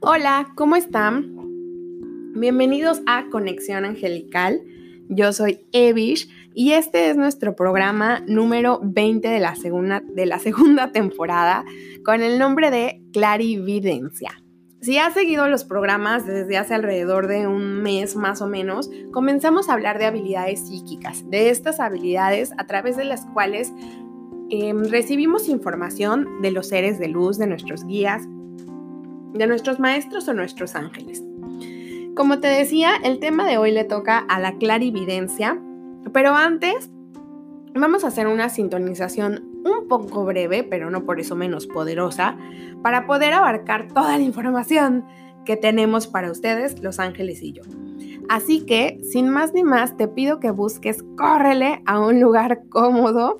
Hola, ¿cómo están? Bienvenidos a Conexión Angelical. Yo soy Evish y este es nuestro programa número 20 de la segunda, de la segunda temporada con el nombre de Clarividencia. Si has seguido los programas desde hace alrededor de un mes más o menos, comenzamos a hablar de habilidades psíquicas, de estas habilidades a través de las cuales em, recibimos información de los seres de luz, de nuestros guías, de nuestros maestros o nuestros ángeles. Como te decía, el tema de hoy le toca a la clarividencia, pero antes vamos a hacer una sintonización un poco breve, pero no por eso menos poderosa, para poder abarcar toda la información que tenemos para ustedes, los ángeles y yo. Así que, sin más ni más, te pido que busques, córrele a un lugar cómodo,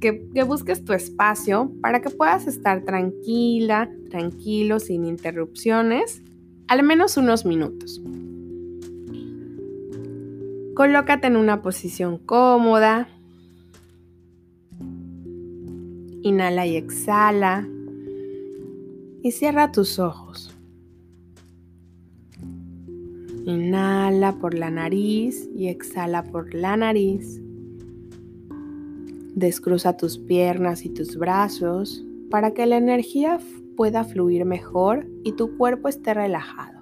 que, que busques tu espacio para que puedas estar tranquila, tranquilo, sin interrupciones, al menos unos minutos. Colócate en una posición cómoda. Inhala y exhala. Y cierra tus ojos. Inhala por la nariz y exhala por la nariz. Descruza tus piernas y tus brazos para que la energía pueda fluir mejor y tu cuerpo esté relajado.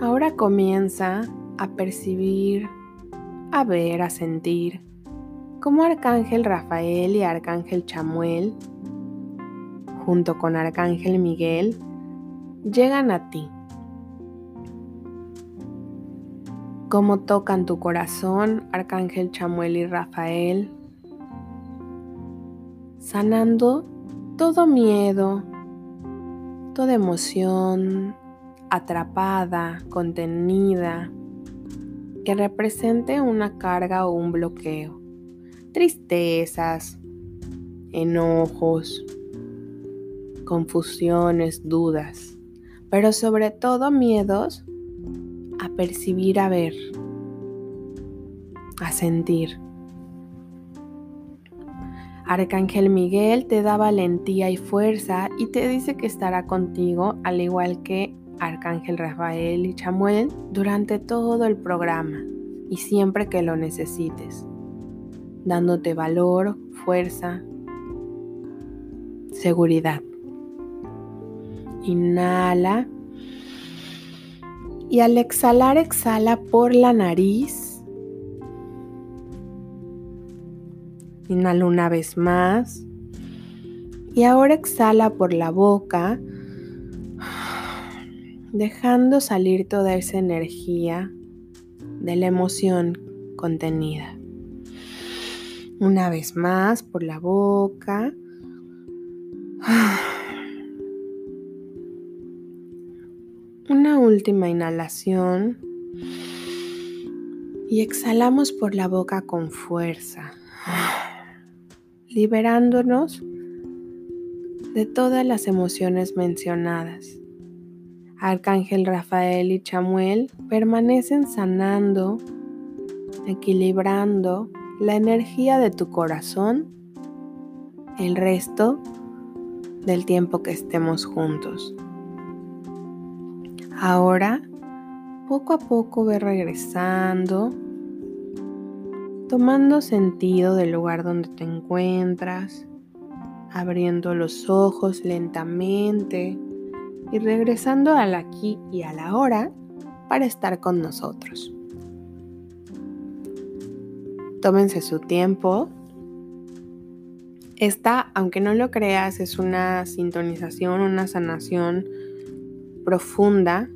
Ahora comienza a percibir, a ver, a sentir cómo Arcángel Rafael y Arcángel Chamuel, junto con Arcángel Miguel, llegan a ti. Cómo tocan tu corazón Arcángel Chamuel y Rafael, sanando todo miedo, toda emoción atrapada, contenida, que represente una carga o un bloqueo. Tristezas, enojos, confusiones, dudas, pero sobre todo miedos percibir, a ver, a sentir. Arcángel Miguel te da valentía y fuerza y te dice que estará contigo al igual que Arcángel Rafael y Chamuel durante todo el programa y siempre que lo necesites, dándote valor, fuerza, seguridad. Inhala y al exhalar exhala por la nariz Inhala una vez más. Y ahora exhala por la boca, dejando salir toda esa energía de la emoción contenida. Una vez más por la boca. Una última inhalación. Y exhalamos por la boca con fuerza liberándonos de todas las emociones mencionadas. Arcángel Rafael y Chamuel permanecen sanando, equilibrando la energía de tu corazón el resto del tiempo que estemos juntos. Ahora, poco a poco ve regresando tomando sentido del lugar donde te encuentras, abriendo los ojos lentamente y regresando al aquí y a la hora para estar con nosotros. Tómense su tiempo. Esta, aunque no lo creas, es una sintonización, una sanación profunda,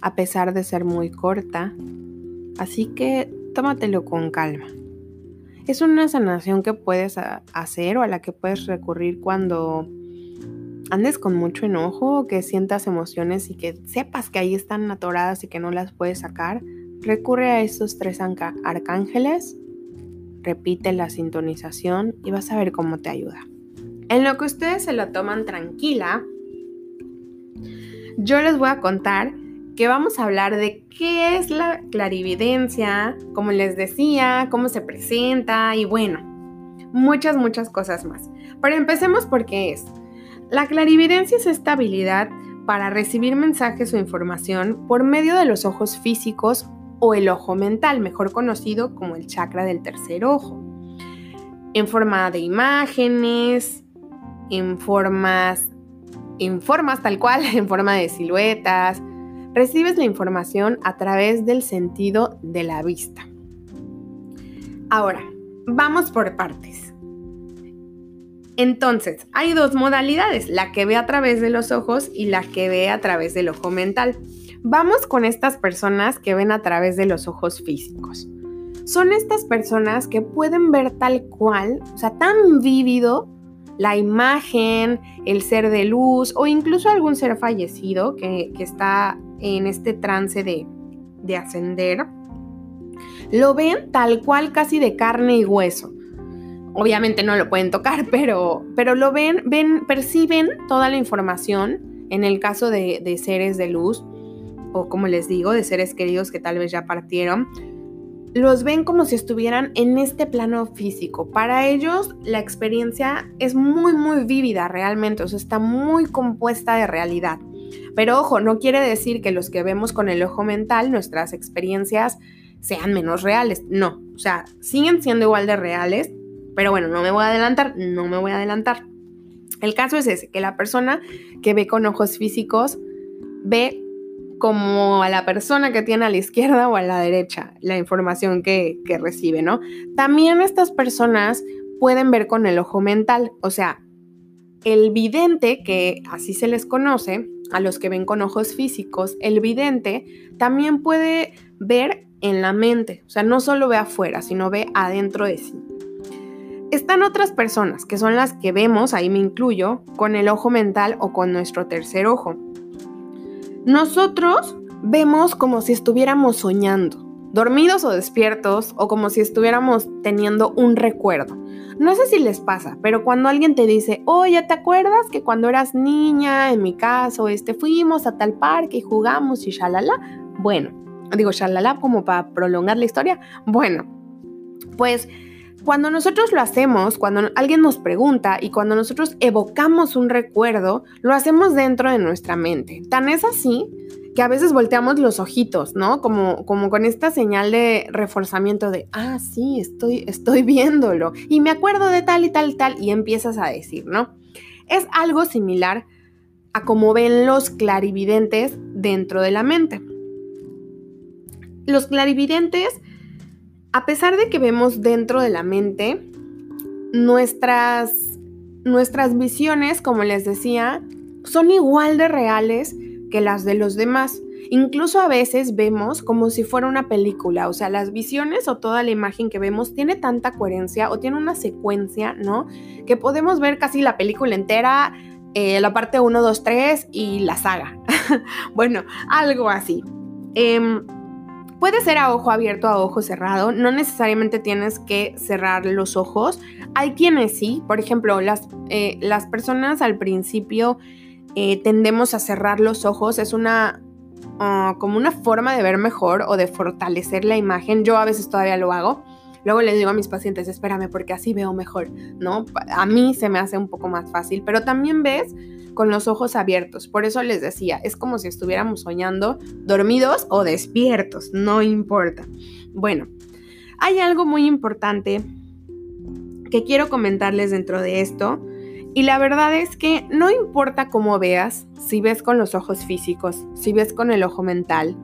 a pesar de ser muy corta. Así que tómatelo con calma. Es una sanación que puedes hacer o a la que puedes recurrir cuando andes con mucho enojo, que sientas emociones y que sepas que ahí están atoradas y que no las puedes sacar. Recurre a estos tres arcángeles, repite la sintonización y vas a ver cómo te ayuda. En lo que ustedes se lo toman tranquila, yo les voy a contar que vamos a hablar de qué es la clarividencia, como les decía, cómo se presenta y bueno, muchas, muchas cosas más. Pero empecemos por qué es. La clarividencia es esta habilidad para recibir mensajes o información por medio de los ojos físicos o el ojo mental, mejor conocido como el chakra del tercer ojo, en forma de imágenes, en formas, en formas tal cual, en forma de siluetas. Recibes la información a través del sentido de la vista. Ahora, vamos por partes. Entonces, hay dos modalidades, la que ve a través de los ojos y la que ve a través del ojo mental. Vamos con estas personas que ven a través de los ojos físicos. Son estas personas que pueden ver tal cual, o sea, tan vívido, la imagen, el ser de luz o incluso algún ser fallecido que, está en este trance de, de ascender. Lo ven tal cual casi de carne y hueso obviamente no lo pueden tocar, pero, pero lo ven, ven, perciben toda la información en el caso de, de seres de luz o como les digo, de seres queridos que tal vez ya partieron, los ven como si estuvieran en este plano físico. Para ellos la experiencia es muy, muy vívida realmente, o sea, está muy compuesta de realidad. Pero ojo, no quiere decir que los que vemos con el ojo mental, nuestras experiencias sean menos reales. No, o sea, siguen siendo igual de reales, pero bueno, no me voy a adelantar, no me voy a adelantar. El caso es ese, que la persona que ve con ojos físicos ve como a la persona que tiene a la izquierda o a la derecha la información que, que recibe, ¿no? También estas personas pueden ver con el ojo mental, o sea, el vidente, que así se les conoce, a los que ven con ojos físicos, el vidente también puede ver en la mente, o sea, no solo ve afuera, sino ve adentro de sí. Están otras personas, que son las que vemos, ahí me incluyo, con el ojo mental o con nuestro tercer ojo. Nosotros vemos como si estuviéramos soñando, dormidos o despiertos, o como si estuviéramos teniendo un recuerdo. No sé si les pasa, pero cuando alguien te dice, oye, ¿te acuerdas que cuando eras niña, en mi caso, este, fuimos a tal parque y jugamos y shalala? Bueno, digo shalala como para prolongar la historia. Bueno, pues cuando nosotros lo hacemos, cuando alguien nos pregunta y cuando nosotros evocamos un recuerdo, lo hacemos dentro de nuestra mente. Tan es así que a veces volteamos los ojitos, ¿no? Como, como con esta señal de reforzamiento de, ah, sí, estoy, estoy viéndolo y me acuerdo de tal y tal y tal y empiezas a decir, ¿no? Es algo similar a como ven los clarividentes dentro de la mente. Los clarividentes a pesar de que vemos dentro de la mente, nuestras, nuestras visiones, como les decía, son igual de reales que las de los demás. Incluso a veces vemos como si fuera una película, o sea, las visiones o toda la imagen que vemos tiene tanta coherencia o tiene una secuencia, ¿no? Que podemos ver casi la película entera, eh, la parte 1, 2, 3 y la saga. bueno, algo así. Em, Puede ser a ojo abierto, a ojo cerrado, no necesariamente tienes que cerrar los ojos. Hay quienes sí, por ejemplo, las, eh, las personas al principio eh, tendemos a cerrar los ojos, es una ah, como una forma de ver mejor o de fortalecer la imagen. Yo a veces todavía lo hago. Luego les digo a mis pacientes, espérame porque así veo mejor, ¿no? A mí se me hace un poco más fácil, pero también ves con los ojos abiertos. Por eso les decía, es como si estuviéramos soñando dormidos o despiertos, no importa. Bueno, hay algo muy importante que quiero comentarles dentro de esto. Y la verdad es que no importa cómo veas, si ves con los ojos físicos, si ves con el ojo mental,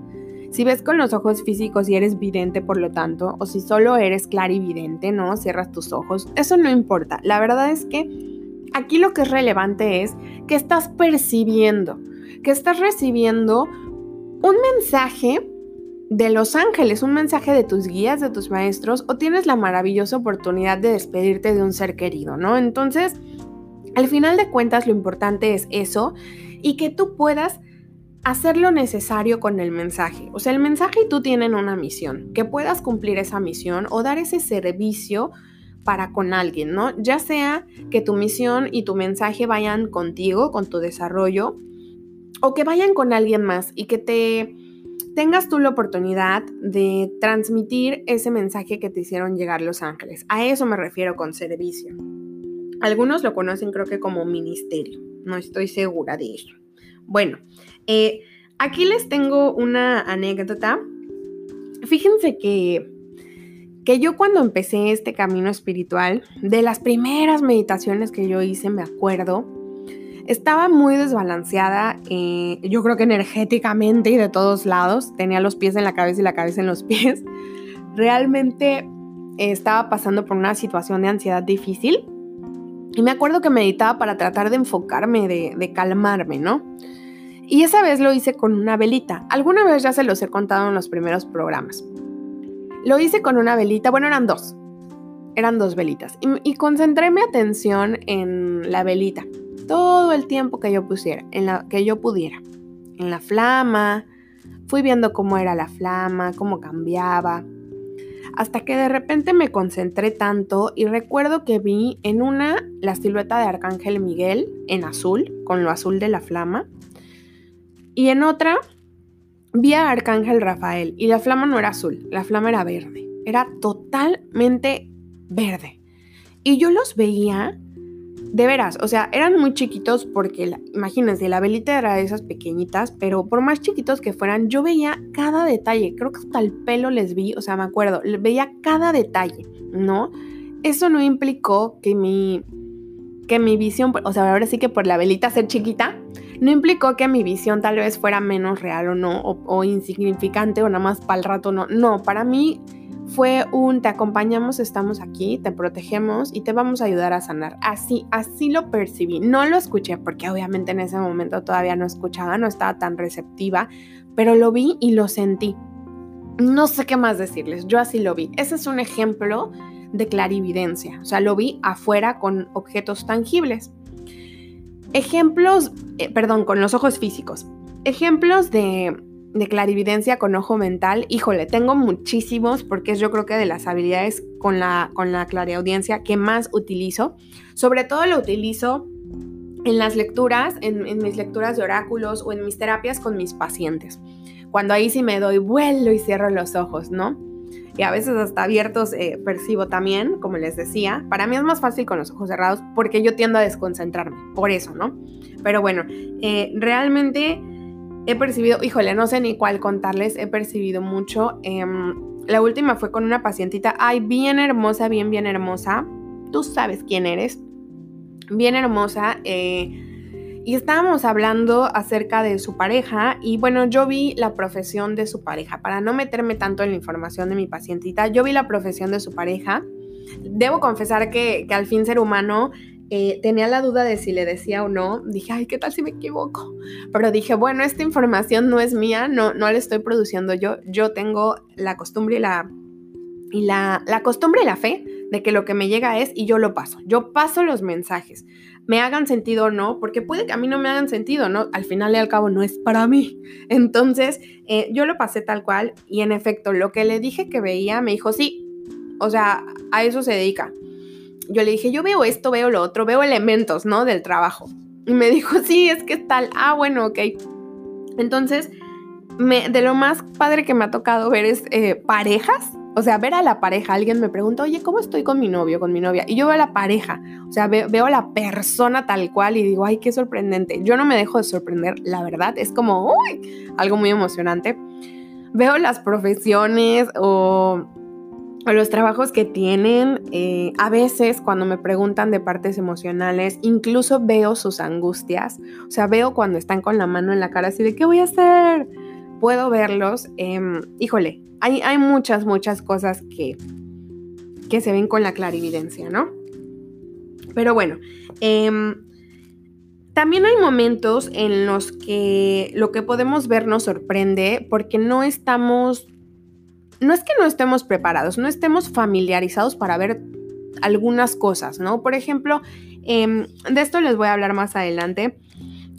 si ves con los ojos físicos y eres vidente por lo tanto, o si solo eres clarividente, ¿no? Cierras tus ojos, eso no importa. La verdad es que Aquí lo que es relevante es que estás percibiendo, que estás recibiendo un mensaje de los ángeles, un mensaje de tus guías, de tus maestros, o tienes la maravillosa oportunidad de despedirte de un ser querido, ¿no? Entonces, al final de cuentas, lo importante es eso y que tú puedas hacer lo necesario con el mensaje. O sea, el mensaje y tú tienen una misión, que puedas cumplir esa misión o dar ese servicio para con alguien, ¿no? Ya sea que tu misión y tu mensaje vayan contigo, con tu desarrollo, o que vayan con alguien más y que te tengas tú la oportunidad de transmitir ese mensaje que te hicieron llegar los ángeles. A eso me refiero con servicio. Algunos lo conocen creo que como ministerio. no estoy segura de eso. Bueno, eh, aquí les tengo una anécdota. Fíjense que, que yo cuando empecé este camino espiritual, de las primeras meditaciones que yo hice, me acuerdo, estaba muy desbalanceada, eh, yo creo que energéticamente y de todos lados. Tenía los pies en la cabeza y la cabeza en los pies. Realmente eh, estaba pasando por una situación de ansiedad difícil. Y me acuerdo que meditaba para tratar de enfocarme, de, de calmarme, ¿no? Y esa vez lo hice con una velita. Alguna vez ya se los he contado en los primeros programas. Lo hice con una velita, bueno, eran dos. Eran dos velitas. Y, y concentré mi atención en la velita todo el tiempo que yo pusiera, en la que yo pudiera. En la flama, fui viendo cómo era la flama, cómo cambiaba, hasta que de repente me concentré tanto y recuerdo que vi en una la silueta de Arcángel Miguel en azul, con lo azul de la flama, y en otra vi a Arcángel Rafael y la flama no era azul, la flama era verde, era totalmente verde. Y yo los veía de veras, o sea, eran muy chiquitos porque, imagínense, la velita era de esas pequeñitas, pero por más chiquitos que fueran, yo veía cada detalle. Creo que hasta el pelo les vi, o sea, me acuerdo, veía cada detalle, ¿no? Eso no implicó que mi, que mi visión, o sea, ahora sí que por la velita ser chiquita, no implicó que mi visión tal vez fuera menos real o no, o, o insignificante o nada más para el rato, no. No, para mí fue un te acompañamos, estamos aquí, te protegemos y te vamos a ayudar a sanar. Así, así lo percibí. No lo escuché porque obviamente en ese momento todavía no escuchaba, no estaba tan receptiva, pero lo vi y lo sentí. No sé qué más decirles, yo así lo vi. Ese es un ejemplo de clarividencia, o sea, lo vi afuera con objetos tangibles. Ejemplos, eh, perdón, con los ojos físicos. Ejemplos de de clarividencia con ojo mental, híjole, tengo muchísimos porque es yo creo que de las habilidades con la, con la clariaudiencia que más utilizo. Sobre todo lo utilizo en las lecturas, en, mis lecturas de oráculos o en mis terapias con mis pacientes. Cuando ahí sí me doy vuelo y cierro los ojos, ¿no? Y a veces hasta abiertos eh, percibo también, como les decía. Para mí es más fácil con los ojos cerrados porque yo tiendo a desconcentrarme, por eso, ¿no? Pero bueno, eh, realmente he percibido, híjole, no sé ni cuál contarles, he percibido mucho. Em, la última fue con una pacientita, ay, bien hermosa, bien, bien hermosa. Tú sabes quién eres. Bien hermosa. Eh, y estábamos hablando acerca de su pareja y bueno, yo vi la profesión de su pareja. Para no meterme tanto en la información de mi pacientita, yo vi la profesión de su pareja. Debo confesar que, al fin ser humano eh, tenía la duda de si le decía o no. Dije, ay, ¿qué tal si me equivoco? Pero dije, bueno, esta información no es mía, no, no la estoy produciendo yo. Yo tengo la costumbre y la, y la, la costumbre y la fe de que lo que me llega es y yo lo paso. Yo paso los mensajes. Me hagan sentido o no, porque puede que a mí no me hagan sentido, ¿no? Al final y al cabo no es para mí. Entonces, eh, yo lo pasé tal cual y en efecto, lo que le dije que veía, me dijo, sí, o sea, a eso se dedica yo le dije, yo veo esto, veo lo otro, veo elementos, ¿no? Del trabajo. Y me dijo, sí, es que tal. Ah, bueno, ok. Entonces, me, de lo más padre que me ha tocado ver es eh, parejas. O sea, ver a la pareja. Alguien me pregunta, oye, ¿cómo estoy con mi novio, con mi novia? Y yo veo a la pareja. O sea, veo, a la persona tal cual y digo, ay, qué sorprendente. Yo no me dejo de sorprender, la verdad. Es como, uy, algo muy emocionante. Veo las profesiones o los trabajos que tienen, eh, a veces cuando me preguntan de partes emocionales, incluso veo sus angustias, o sea, veo cuando están con la mano en la cara así de, ¿qué voy a hacer? Puedo verlos. Em, híjole, hay, hay, muchas, muchas cosas que, que se ven con la clarividencia, ¿no? Pero bueno, em, también hay momentos en los que lo que podemos ver nos sorprende porque no estamos no es que no estemos preparados, no estemos familiarizados para ver algunas cosas, ¿no? Por ejemplo, em, de esto les voy a hablar más adelante,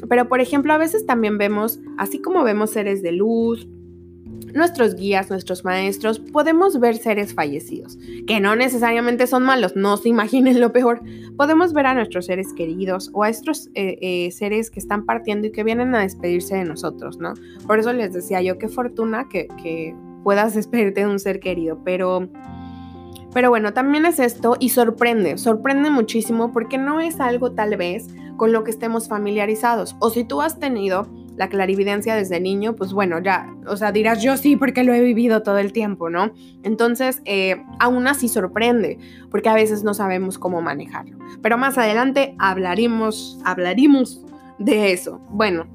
pero por ejemplo, a veces también vemos, así como vemos seres de luz, nuestros guías, nuestros maestros, podemos ver seres fallecidos, que no necesariamente son malos, no se imaginen lo peor. Podemos ver a nuestros seres queridos o a estos eh, eh, seres que están partiendo y que vienen a despedirse de nosotros, ¿no? Por eso les decía yo, qué fortuna que, que puedas despedirte de un ser querido, pero... Pero bueno, también es esto y sorprende, sorprende muchísimo porque no es algo tal vez con lo que estemos familiarizados. O si tú has tenido la clarividencia desde niño, pues bueno, ya, o sea, dirás yo sí porque lo he vivido todo el tiempo, ¿no? Entonces, eh, aún así sorprende, porque a veces no sabemos cómo manejarlo. Pero más adelante hablaremos, hablaremos de eso. Bueno,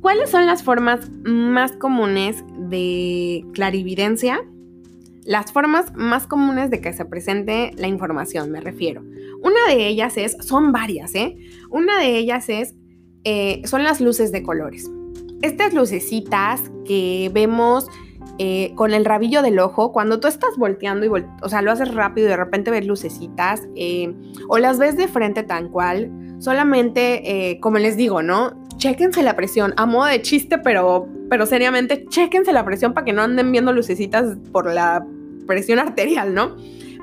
¿cuáles son las formas más comunes de clarividencia? Las formas más comunes de que se presente la información, me refiero. Una de ellas es, son varias, ¿eh? Una de ellas es, eh, son las luces de colores. Estas lucecitas que vemos eh, con el rabillo del ojo, cuando tú estás volteando y, o sea, lo haces rápido y de repente ves lucecitas, eh, o las ves de frente tan cual, solamente, como les digo, ¿no? Chéquense la presión, a modo de chiste, pero, pero seriamente, chéquense la presión para que no anden viendo lucecitas por la presión arterial, ¿no?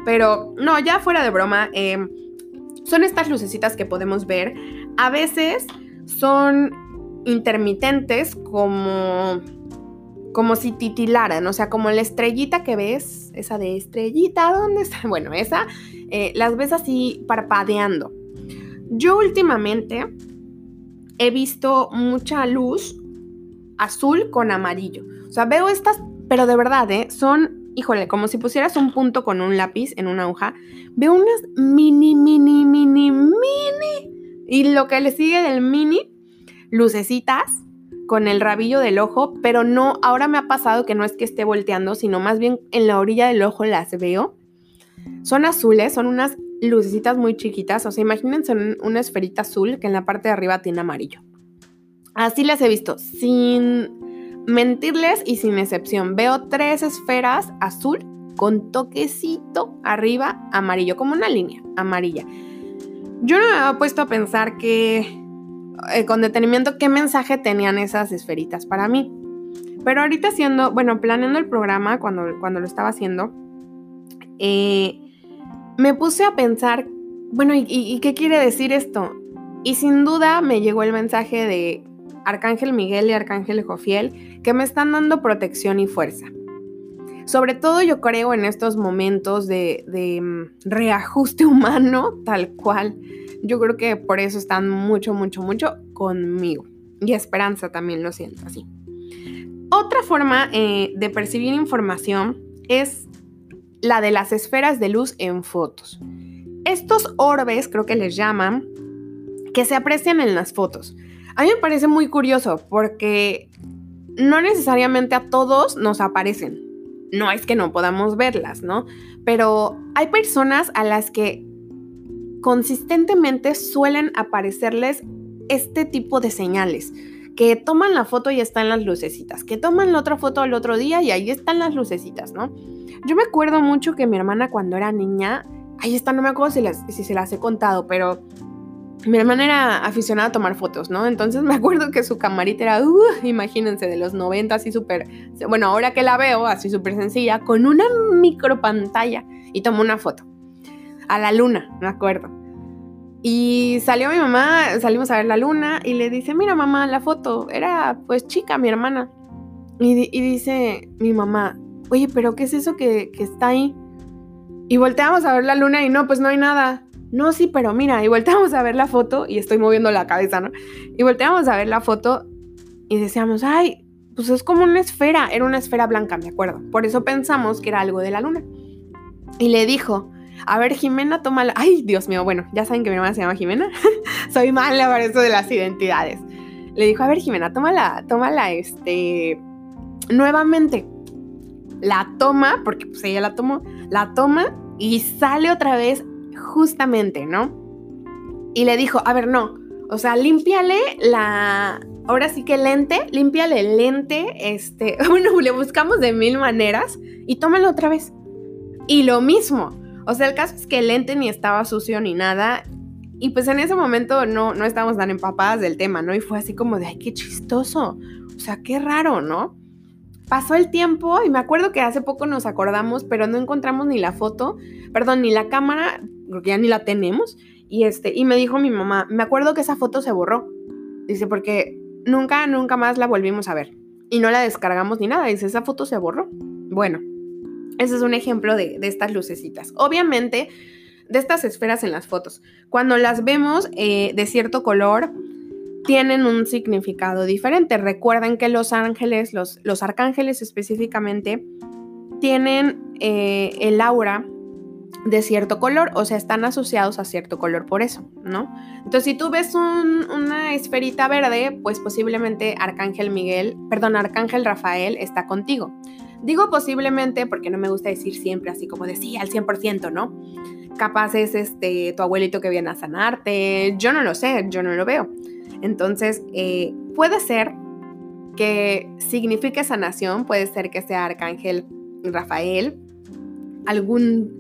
Pero no, ya fuera de broma, em, son estas lucecitas que podemos ver. A veces son intermitentes como como si titilaran, o sea, como la estrellita que ves, esa de estrellita, ¿dónde está? Bueno, esa, eh, las ves así parpadeando. Yo últimamente he visto mucha luz azul con amarillo. O sea, veo estas, pero de verdad, ¿eh? Son híjole, como si pusieras un punto con un lápiz en una hoja, veo unas mini, mini, mini, mini. Y lo que le sigue del mini, lucecitas con el rabillo del ojo, pero no, ahora me ha pasado que no es que esté volteando, sino más bien en la orilla del ojo las veo. Son azules, son unas lucecitas muy chiquitas, o sea, imagínense una esferita azul que en la parte de arriba tiene amarillo. Así las he visto, sin mentirles y sin excepción. Veo tres esferas azul con toquecito arriba amarillo, como una línea amarilla. Yo no me había puesto a pensar que eh, con detenimiento qué mensaje tenían esas esferitas para mí. Pero ahorita haciendo, bueno, planeando el programa cuando, cuando lo estaba haciendo, eh, me puse a pensar, bueno, ¿y qué quiere decir esto? Y sin duda me llegó el mensaje de Arcángel Miguel y Arcángel Jofiel, que me están dando protección y fuerza. Sobre todo yo creo en estos momentos de, mm, reajuste humano, tal cual. Yo creo que por eso están mucho, mucho, mucho conmigo. Y esperanza también lo siento así. Otra forma eh, de percibir información es la de las esferas de luz en fotos. Estos orbes, creo que les llaman, que se aprecian en las fotos. A mí me parece muy curioso porque no necesariamente a todos nos aparecen. No es que no podamos verlas, ¿no? Pero hay personas a las que consistentemente suelen aparecerles este tipo de señales. Que toman la foto y están las lucecitas. Que toman la otra foto el otro día y ahí están las lucecitas, ¿no? Yo me acuerdo mucho que mi hermana cuando era niña, ahí está, no me acuerdo si, si se las he contado, pero mi hermana era aficionada a tomar fotos, ¿no? Entonces me acuerdo que su camarita era, imagínense, de los 90, así súper, bueno, ahora que la veo, así súper sencilla, con una micro pantalla y tomó una foto. A la luna, me acuerdo. Y salió mi mamá, salimos a ver la luna y le dice, mira mamá, la foto, era pues chica mi hermana. Y, dice mi mamá, oye, pero ¿qué es eso que, que está ahí? Y volteamos a ver la luna y no, pues no hay nada no, sí, pero mira, y volteamos a ver la foto, y estoy moviendo la cabeza, ¿no? Y volteamos a ver la foto y decíamos, ay, pues es como una esfera, era una esfera blanca, me acuerdo. Por eso pensamos que era algo de la luna. Y le dijo, a ver, Jimena, tómala. Ay, Dios mío, bueno, ya saben que mi mamá se llama Jimena. Soy mala para eso de las identidades. Le dijo, a ver, Jimena, tómala, tómala, este, nuevamente. La toma, porque pues ella la tomó, la toma y sale otra vez justamente, ¿no? Y le dijo, a ver, no, o sea, límpiale la, ahora sí que lente, límpiale el lente, este, bueno, le buscamos de mil maneras y tómalo otra vez. Y lo mismo, o sea, el caso es que el lente ni estaba sucio ni nada. Y pues en ese momento no, no estábamos tan empapadas del tema, ¿no? Y fue así como de, ay, qué chistoso. O sea, qué raro, ¿no? Pasó el tiempo y me acuerdo que hace poco nos acordamos, pero no encontramos ni la foto, perdón, ni la cámara, porque ya ni la tenemos. Y, este, y me dijo mi mamá, me acuerdo que esa foto se borró. Dice, porque nunca, nunca más la volvimos a ver. Y no la descargamos ni nada. Dice, esa foto se borró. Bueno, ese es un ejemplo de, de estas lucecitas. Obviamente, de estas esferas en las fotos. Cuando las vemos eh, de cierto color, tienen un significado diferente. Recuerden que los ángeles, los, los arcángeles específicamente, tienen eh, el aura de cierto color, o sea, están asociados a cierto color por eso, ¿no? Entonces, si tú ves una esferita verde, pues posiblemente Arcángel Miguel, perdón, Arcángel Rafael está contigo. Digo posiblemente porque no me gusta decir siempre así como decía al 100%, ¿no? Capaz es este, tu abuelito que viene a sanarte, yo no lo sé, yo no lo veo. Entonces, eh, puede ser que signifique sanación, puede ser que sea Arcángel Rafael, algún,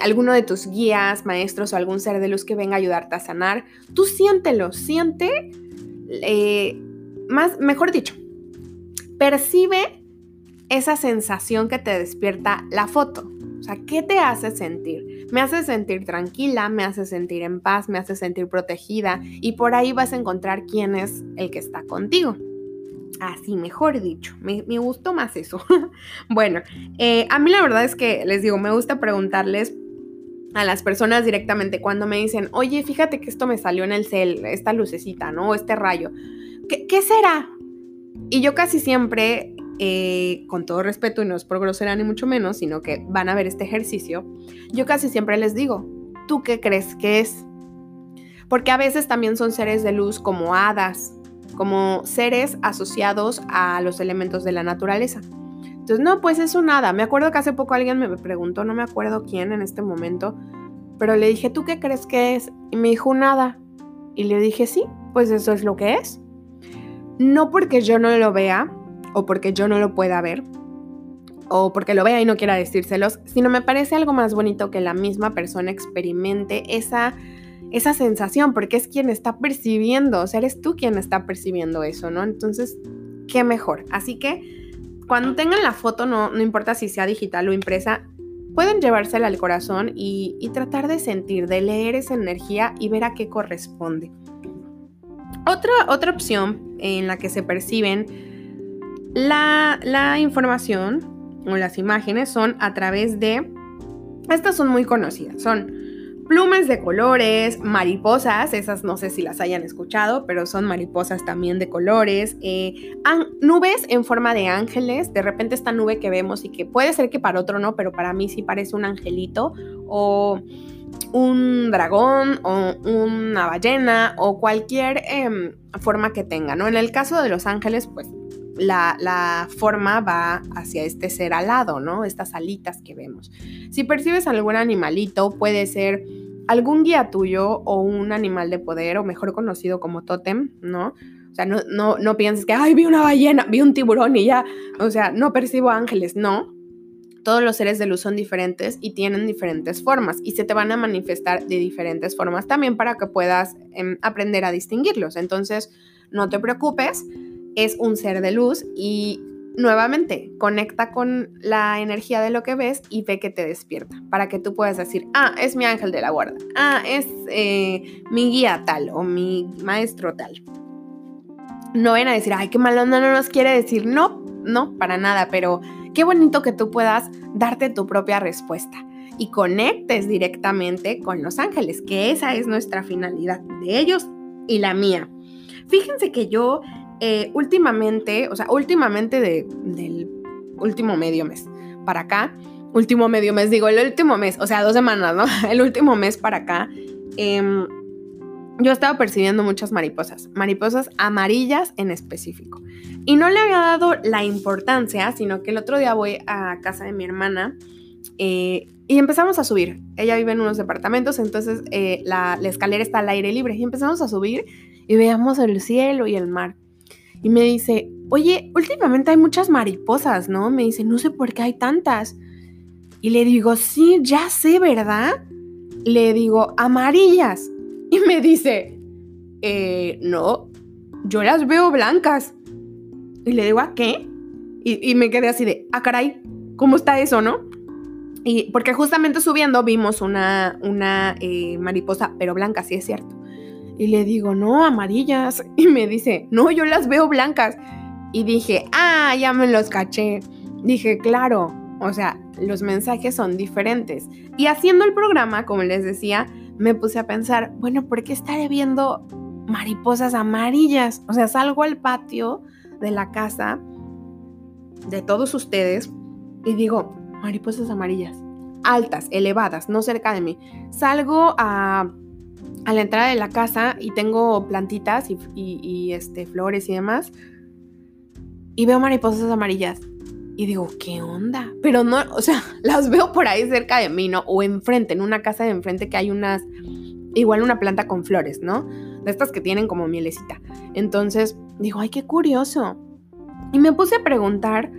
alguno de tus guías, maestros o algún ser de luz que venga a ayudarte a sanar. Tú siéntelo, siente, eh, más, mejor dicho, percibe esa sensación que te despierta la foto. O sea, ¿qué te hace sentir? Me hace sentir tranquila, me hace sentir en paz, me hace sentir protegida y por ahí vas a encontrar quién es el que está contigo. Así, mejor dicho, me, gustó más eso. bueno, eh, a mí la verdad es que les digo, me gusta preguntarles a las personas directamente cuando me dicen, oye, fíjate que esto me salió en el cel, esta lucecita, ¿no? Este rayo. ¿Qué, qué será? Y yo casi siempre eh, con todo respeto, y no es por grosera ni mucho menos, sino que van a ver este ejercicio, yo casi siempre les digo, ¿tú qué crees que es? Porque a veces también son seres de luz como hadas, como seres asociados a los elementos de la naturaleza. Entonces, no, pues es un hada. Me acuerdo que hace poco alguien me preguntó, no me acuerdo quién en este momento, pero le dije, ¿tú qué crees que es? Y me dijo, nada. Y le dije, sí, pues eso es lo que es. No porque yo no lo vea, o porque yo no lo pueda ver o porque lo vea y no quiera decírselos, sino me parece algo más bonito que la misma persona experimente esa, esa sensación, porque es quien está percibiendo, o sea, eres tú quien está percibiendo eso, ¿no? Entonces, qué mejor. Así que cuando tengan la foto, no, no importa si sea digital o impresa, pueden llevársela al corazón y, y tratar de sentir, de leer esa energía y ver a qué corresponde. Otra, otra opción en la que se perciben la, información o las imágenes son a través de... Estas son muy conocidas, son plumas de colores, mariposas, esas no sé si las hayan escuchado, pero son mariposas también de colores, eh, nubes en forma de ángeles, de repente esta nube que vemos y que puede ser que para otro no, pero para mí sí parece un angelito, o un dragón, o una ballena, o cualquier em, forma que tenga, ¿no? En el caso de los ángeles, pues la, forma va hacia este ser alado, ¿no? Estas alitas que vemos. Si percibes algún animalito, puede ser algún guía tuyo o un animal de poder, o mejor conocido como tótem, ¿no? O sea, no, no, no pienses que, ay, vi una ballena, vi un tiburón y ya. O sea, no percibo ángeles, no. Todos los seres de luz son diferentes y tienen diferentes formas y se te van a manifestar de diferentes formas también para que puedas em, aprender a distinguirlos. Entonces, no te preocupes es un ser de luz y nuevamente conecta con la energía de lo que ves y ve que te despierta para que tú puedas decir, ah, es mi ángel de la guarda, ah, es eh, mi guía tal o mi maestro tal. No ven a decir, ay, qué malo, no, no nos quiere decir, no, no, para nada, pero qué bonito que tú puedas darte tu propia respuesta y conectes directamente con los ángeles, que esa es nuestra finalidad de ellos y la mía. Fíjense que yo eh, últimamente, o sea, últimamente del último medio mes para acá, último medio mes, digo, el último mes, o sea, dos semanas, ¿no? El último mes para acá, em, yo estaba percibiendo muchas mariposas, mariposas amarillas en específico. Y no le había dado la importancia, sino que el otro día voy a casa de mi hermana eh, y empezamos a subir. Ella vive en unos departamentos, entonces eh, la, la escalera está al aire libre y empezamos a subir y veíamos el cielo y el mar y me dice, oye, últimamente hay muchas mariposas, ¿no? Me dice, no sé por qué hay tantas. Y le digo, sí, ya sé, ¿verdad? Le digo, amarillas. Y me dice, eh, no, yo las veo blancas. Y le digo, ¿a qué? Y, me quedé así de, ah, caray, ¿cómo está eso, no? Y porque justamente subiendo vimos una, una eh, mariposa, pero blanca, sí es cierto. Y le digo, no, amarillas. Y me dice, no, yo las veo blancas. Y dije, ah, ya me los caché. Dije, claro, O sea, los mensajes son diferentes. Y haciendo el programa, como les decía, me puse a pensar, bueno, ¿por qué estaré viendo mariposas amarillas? O sea, salgo al patio de la casa de todos ustedes y digo, mariposas amarillas, altas, elevadas, no cerca de mí. Salgo a, a la entrada de la casa y tengo plantitas y, este, flores y demás. Y veo mariposas amarillas. Y digo, ¿qué onda? Pero no, o sea, las veo por ahí cerca de mí, ¿no? O enfrente, en una casa de enfrente que hay unas, igual una planta con flores, ¿no? De estas que tienen como mielecita. Entonces, digo, ay, qué curioso. Y me puse a preguntar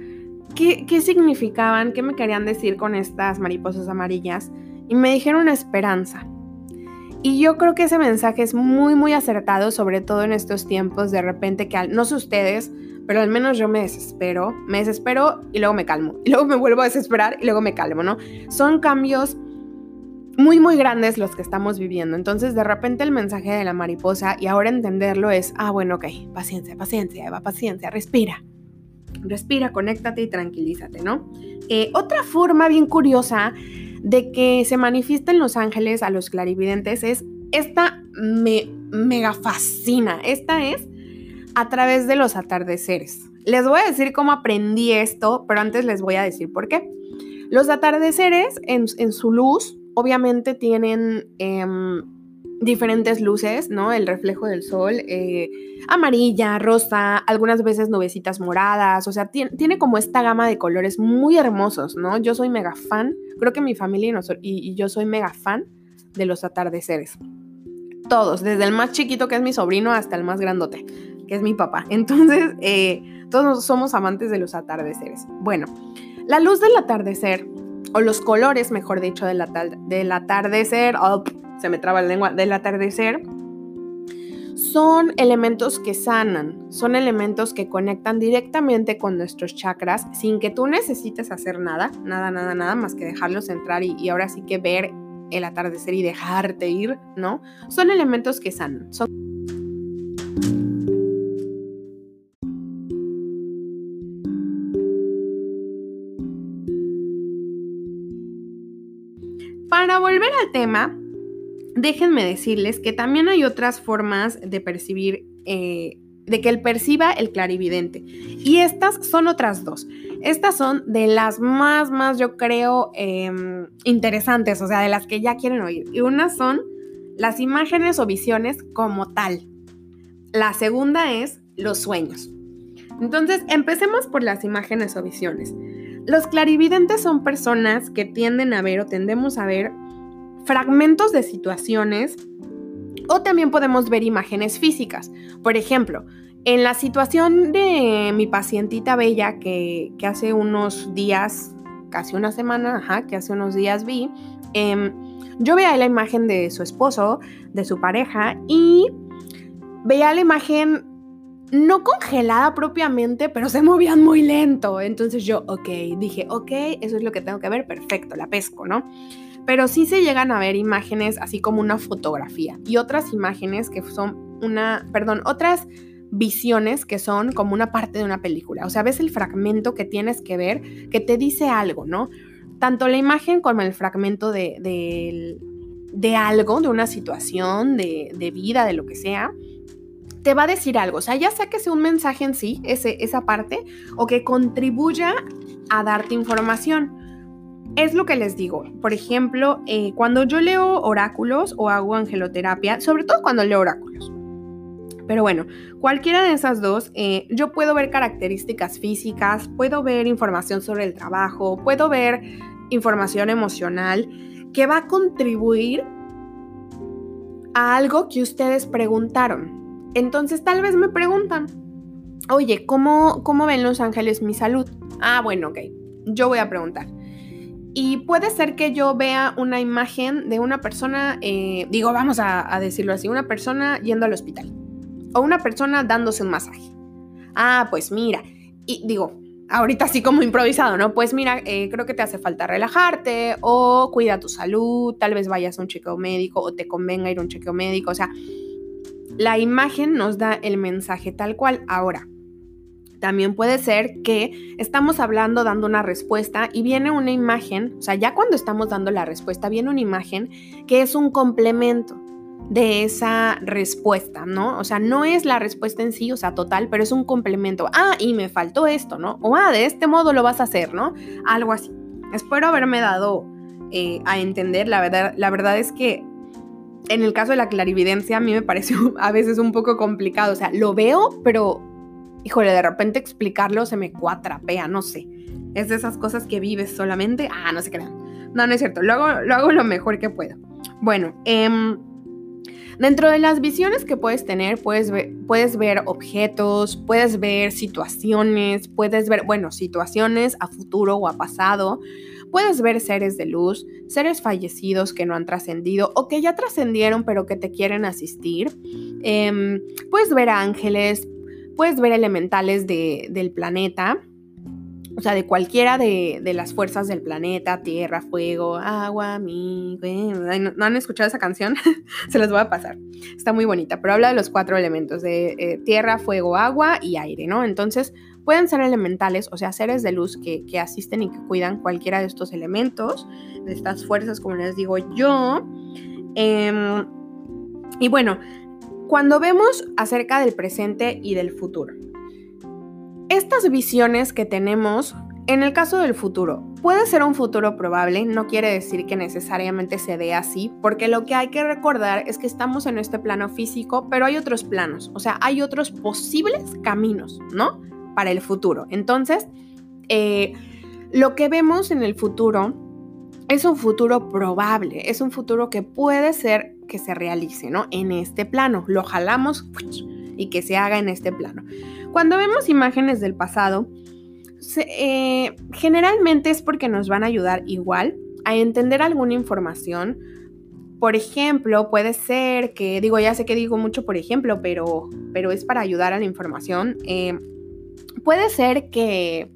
qué, qué significaban, qué me querían decir con estas mariposas amarillas. Y me dijeron esperanza. Y yo creo que ese mensaje es muy, muy acertado, sobre todo en estos tiempos de repente que, no sé ustedes, pero al menos yo me desespero, me desespero y luego me calmo, y luego me vuelvo a desesperar y luego me calmo, ¿no? Son cambios muy, muy grandes los que estamos viviendo. Entonces, de repente el mensaje de la mariposa y ahora entenderlo es, ah, bueno, ok, paciencia, paciencia, Eva, paciencia, respira. Respira, conéctate y tranquilízate, ¿no? Eh, otra forma bien curiosa de que se manifiesten los ángeles a los clarividentes es, esta me mega fascina, esta es a través de los atardeceres. Les voy a decir cómo aprendí esto, pero antes les voy a decir por qué. Los atardeceres en, su luz obviamente tienen em, diferentes luces, ¿no? El reflejo del sol, eh, amarilla, rosa, algunas veces nubecitas moradas, o sea, tiene, como esta gama de colores muy hermosos, ¿no? Yo soy mega fan, creo que mi familia y, y yo soy mega fan de los atardeceres. Todos, desde el más chiquito que es mi sobrino hasta el más grandote que es mi papá. Entonces, eh, todos somos amantes de los atardeceres. Bueno, la luz del atardecer, o los colores, mejor dicho, del, del atardecer, oh, se me traba la lengua, del atardecer, son elementos que sanan, son elementos que conectan directamente con nuestros chakras sin que tú necesites hacer nada, nada, nada, nada, más que dejarlos entrar y, ahora sí que ver el atardecer y dejarte ir, ¿no? Son elementos que sanan. Para volver al tema, déjenme decirles que también hay otras formas de percibir, eh, de que él perciba el clarividente. Y estas son otras dos. Estas son de las más, más, yo creo, em, interesantes, o sea, de las que ya quieren oír. Y unas son las imágenes o visiones como tal. La segunda es los sueños. Entonces, empecemos por las imágenes o visiones. Los clarividentes son personas que tienden a ver o tendemos a ver fragmentos de situaciones o también podemos ver imágenes físicas. Por ejemplo, en la situación de mi pacientita Bella que, hace unos días, casi una semana, ajá, que hace unos días vi, em, yo veía la imagen de su esposo, de su pareja y veía la imagen no congelada propiamente, pero se movían muy lento. Entonces yo, ok, dije, ok, eso es lo que tengo que ver, perfecto, la pesco, ¿no? Pero sí se llegan a ver imágenes así como una fotografía y otras imágenes que son una, perdón, otras visiones que son como una parte de una película. O sea, ves el fragmento que tienes que ver que te dice algo, ¿no? Tanto la imagen como el fragmento de, de, algo, de una situación, de, de vida, de lo que sea te va a decir algo. O sea, ya sea que sea un mensaje en sí, ese, esa parte, o que contribuya a darte información. Es lo que les digo. Por ejemplo, eh, cuando yo leo oráculos o hago angeloterapia, sobre todo cuando leo oráculos. Pero bueno, cualquiera de esas dos, eh, yo puedo ver características físicas, puedo ver información sobre el trabajo, puedo ver información emocional que va a contribuir a algo que ustedes preguntaron. Entonces tal vez me preguntan, oye, ¿cómo, ¿cómo ven los ángeles mi salud? Ah, bueno, ok, yo voy a preguntar. Y puede ser que yo vea una imagen de una persona, eh, digo, vamos a, decirlo así, una persona yendo al hospital. O una persona dándose un masaje. Ah, pues mira. Y digo, ahorita así como improvisado, ¿no? Pues mira, eh, creo que te hace falta relajarte o cuida tu salud, tal vez vayas a un chequeo médico o te convenga ir a un chequeo médico. O sea, la imagen nos da el mensaje tal cual. Ahora, También puede ser que estamos hablando, dando una respuesta y viene una imagen, o sea, ya cuando estamos dando la respuesta, viene una imagen que es un complemento de esa respuesta, ¿no? O sea, no es la respuesta en sí, o sea, total, pero es un complemento. Ah, y me faltó esto, ¿no? O ah, de este modo lo vas a hacer, ¿no? Algo así. Espero haberme dado eh, a entender. La verdad, la verdad es que en el caso de la clarividencia a mí me pareció a veces un poco complicado. O sea, lo veo, pero, híjole, de repente explicarlo se me cuatrapea, no sé. Es de esas cosas que vives solamente. Ah, no se crean. No, no es cierto. Lo hago lo, hago lo mejor que puedo. Bueno, eh, Dentro de las visiones que puedes tener, puedes ver, puedes ver objetos, puedes ver situaciones, puedes ver, bueno, situaciones a futuro o a pasado, puedes ver seres de luz, seres fallecidos que no han trascendido o que ya trascendieron pero que te quieren asistir, em, puedes ver ángeles, puedes ver elementales del planeta, o sea, de cualquiera de, las fuerzas del planeta, tierra, fuego, agua, mi... ¿No, han escuchado esa canción? Se las voy a pasar. Está muy bonita, pero habla de los cuatro elementos, de eh, tierra, fuego, agua y aire, ¿no? Entonces, pueden ser elementales, o sea, seres de luz que, asisten y que cuidan cualquiera de estos elementos, de estas fuerzas, como les digo yo. Em, y bueno, cuando vemos acerca del presente y del futuro, estas visiones que tenemos, en el caso del futuro, puede ser un futuro probable, no quiere decir que necesariamente se dé así, porque lo que hay que recordar es que estamos en este plano físico, pero hay otros planos, o sea, hay otros posibles caminos, ¿no? Para el futuro. Entonces, eh, lo que vemos en el futuro es un futuro probable, es un futuro que puede ser que se realice, ¿no? En este plano. Lo jalamos y que se haga en este plano. Cuando vemos imágenes del pasado, eh, generalmente es porque nos van a ayudar igual a entender alguna información. Por ejemplo, puede ser que, digo, ya sé que digo mucho por ejemplo, pero, pero es para ayudar a la información. Eh, puede ser que,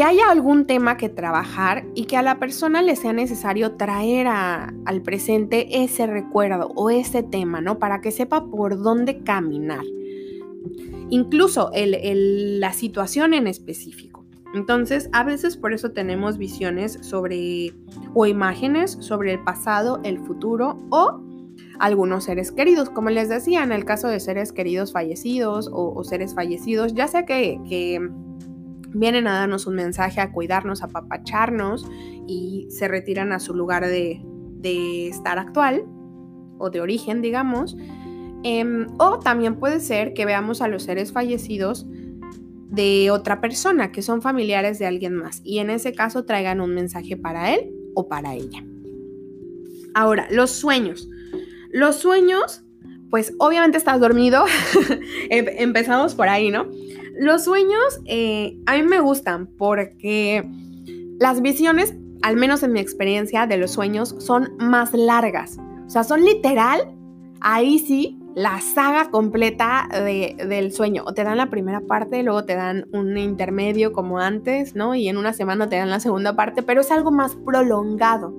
que haya algún tema que trabajar y que a la persona le sea necesario traer al presente ese recuerdo o ese tema, ¿no? Para que sepa por dónde caminar incluso la situación en específico. Entonces, a veces por eso tenemos visiones sobre o imágenes sobre el pasado, el futuro o algunos seres queridos. Como les decía, en el caso de seres queridos fallecidos o, seres fallecidos, ya sea que, vienen a darnos un mensaje, a cuidarnos, a papacharnos y se retiran a su lugar de, de estar actual o de origen, digamos, Em, o también puede ser que veamos a los seres fallecidos de otra persona, que son familiares de alguien más, y en ese caso traigan un mensaje para él o para ella. Ahora, los sueños. Los sueños, pues obviamente estás dormido, em, empezamos por ahí, ¿no? Los sueños eh, a mí me gustan porque las visiones, al menos en mi experiencia de los sueños, son más largas. O sea, son literal, ahí sí, la saga completa del sueño. O te dan la primera parte, luego te dan un intermedio como antes, ¿no? Y en una semana te dan la segunda parte, pero es algo más prolongado.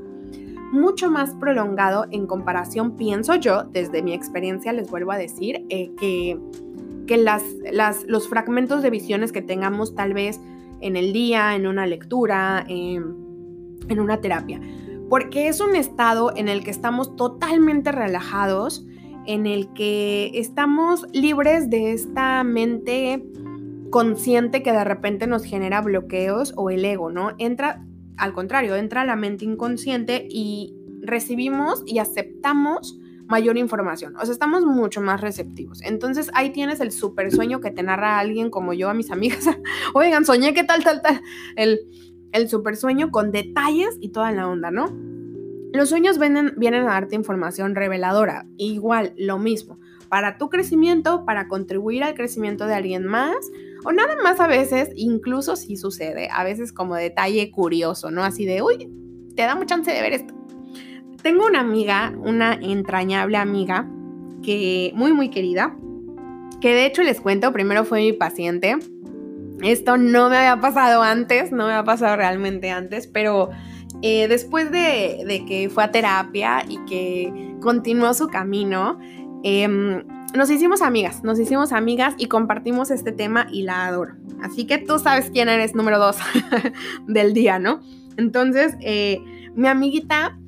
Mucho más prolongado en comparación, pienso yo, desde mi experiencia, les vuelvo a decir, eh, que, que las, las, los fragmentos de visiones que tengamos tal vez en el día, en una lectura, en una terapia. Porque es un estado en el que estamos totalmente relajados, en el que estamos libres de esta mente consciente que de repente nos genera bloqueos o el ego, ¿no? Entra, al contrario, entra la mente inconsciente y recibimos y aceptamos mayor información. O sea, estamos mucho más receptivos. Entonces ahí tienes el super sueño que te narra alguien como yo a mis amigas. Oigan, soñé que tal, tal, tal. El, el super sueño con detalles y toda la onda, ¿no? Los sueños vienen, vienen a darte información reveladora, igual, lo mismo, para tu crecimiento, para contribuir al crecimiento de alguien más, o nada más a veces, incluso si sucede, a veces como detalle curioso, ¿no? Así de, uy, te da mucha chance de ver esto. Tengo una amiga, una entrañable amiga, que muy, muy querida, que de hecho les cuento, primero fue mi paciente. Esto no me había pasado antes, no me había pasado realmente antes, pero eh, después de, que fue a terapia y que continuó su camino, em, nos hicimos amigas, nos hicimos amigas y compartimos este tema y la adoro. Así que tú sabes quién eres número dos del día, ¿no? Entonces, eh, mi amiguita,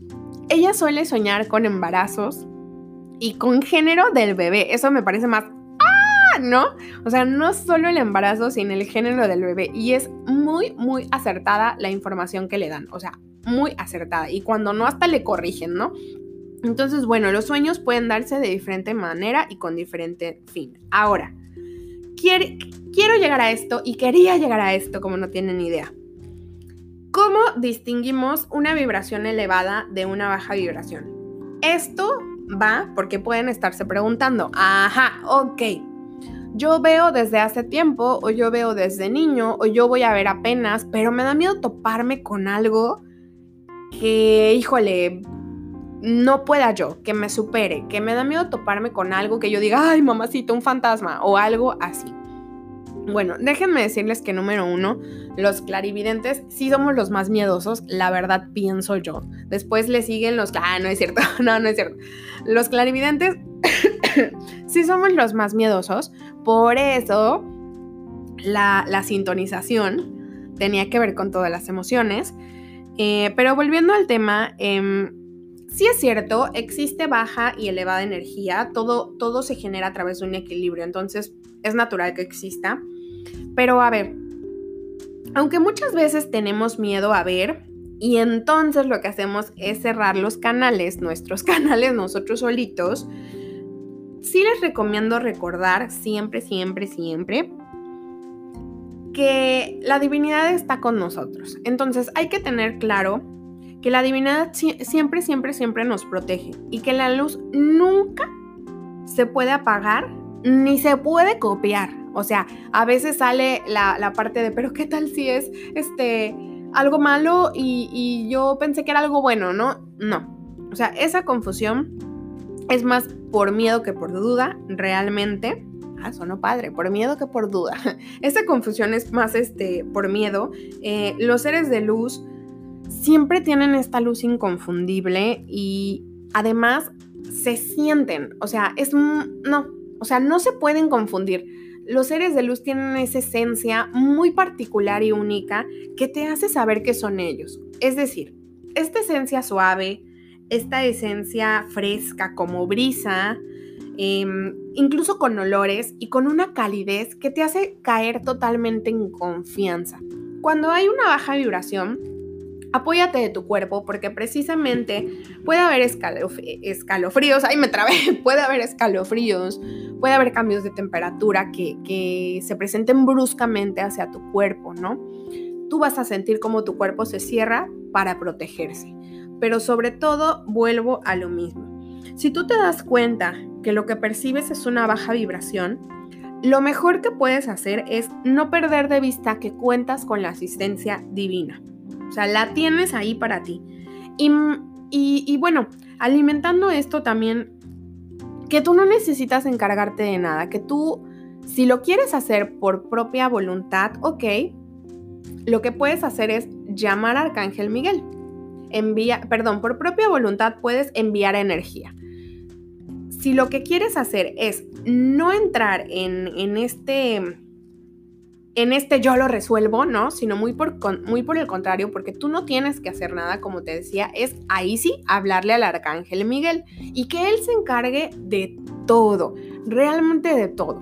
ella suele soñar con embarazos y con género del bebé. Eso me parece más... ¡Ah! ¿No? O sea, no solo el embarazo, sino el género del bebé. Y es muy, muy acertada la información que le dan. O sea, muy acertada. Y cuando no, hasta le corrigen, ¿no? Entonces, bueno, los sueños pueden darse de diferente manera y con diferente fin. Ahora, quiero llegar a esto y quería llegar a esto como no tienen idea. ¿Cómo distinguimos una vibración elevada de una baja vibración? Esto va porque pueden estarse preguntando, ajá, ok, yo veo desde hace tiempo o yo veo desde niño o yo voy a ver apenas, pero me da miedo toparme con algo que, híjole, no pueda yo, que me supere, que me da miedo toparme con algo que yo diga, ay, mamacito, un fantasma o algo así. Bueno, déjenme decirles que número uno, los clarividentes sí somos los más miedosos, la verdad pienso yo. Después le siguen los... Ah, no es cierto, no, no es cierto. Los clarividentes sí somos los más miedosos, por eso la, la sintonización tenía que ver con todas las emociones. Eh, pero volviendo al tema, eh, sí es cierto, existe baja y elevada energía, todo, todo se genera a través de un equilibrio, entonces es natural que exista. Pero a ver, aunque muchas veces tenemos miedo a ver, y entonces lo que hacemos es cerrar los canales, nuestros canales nosotros solitos, sí les recomiendo recordar siempre, siempre, siempre que la divinidad está con nosotros. Entonces hay que tener claro que la divinidad siempre, siempre, siempre nos protege y que la luz nunca se puede apagar ni se puede copiar. O sea, a veces sale la, parte de, pero ¿qué tal si es este algo malo y, yo pensé que era algo bueno, ¿no? No. O sea, esa confusión es más por miedo que por duda, realmente. Ah, sonó padre, por miedo que por duda. Esa confusión es más este, por miedo. Eh, los seres de luz siempre tienen esta luz inconfundible y además se sienten, o sea, es no, o sea, no se pueden confundir. Los seres de luz tienen esa esencia muy particular y única que te hace saber que son ellos. Es decir, esta esencia suave, esta esencia fresca como brisa, Em, incluso con olores y con una calidez que te hace caer totalmente en confianza. Cuando hay una baja vibración, apóyate de tu cuerpo porque precisamente puede haber escalofríos, ahí me trabé, puede haber escalofríos, puede haber cambios de temperatura que, que se presenten bruscamente hacia tu cuerpo, ¿no? Tú vas a sentir como tu cuerpo se cierra para protegerse. Pero sobre todo, vuelvo a lo mismo. Si tú te das cuenta que lo que percibes es una baja vibración, lo mejor que puedes hacer es no perder de vista que cuentas con la asistencia divina. O sea, la tienes ahí para ti. Y, bueno, alimentando esto también, que tú no necesitas encargarte de nada, que tú, si lo quieres hacer por propia voluntad, ok, lo que puedes hacer es llamar a Arcángel Miguel. Envía, perdón, por propia voluntad puedes enviar energía si lo que quieres hacer es no entrar en, este en este yo lo resuelvo, ¿no? Sino muy por, muy por el contrario, porque tú no tienes que hacer nada, como te decía, es ahí sí hablarle al arcángel Miguel y que él se encargue de todo, realmente de todo.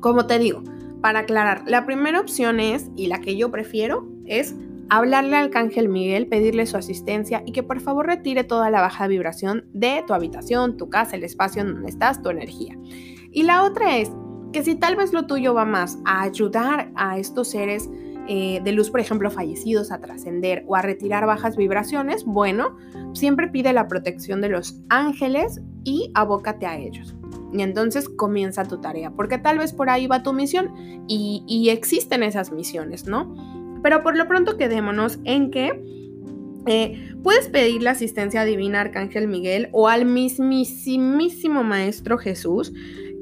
Como te digo, para aclarar, la primera opción es, y la que yo prefiero, es hablarle al arcángel Miguel, pedirle su asistencia y que por favor retire toda la baja vibración de tu habitación, tu casa, el espacio en donde estás, tu energía. Y la otra es que si tal vez lo tuyo va más a ayudar a estos seres eh, de luz, por ejemplo, fallecidos a trascender o a retirar bajas vibraciones, bueno, siempre pide la protección de los ángeles y abócate a ellos. Y entonces comienza tu tarea, porque tal vez por ahí va tu misión y, existen esas misiones, ¿no? Pero por lo pronto quedémonos en que eh, puedes pedir la asistencia divina Arcángel Miguel o al mismísimo Maestro Jesús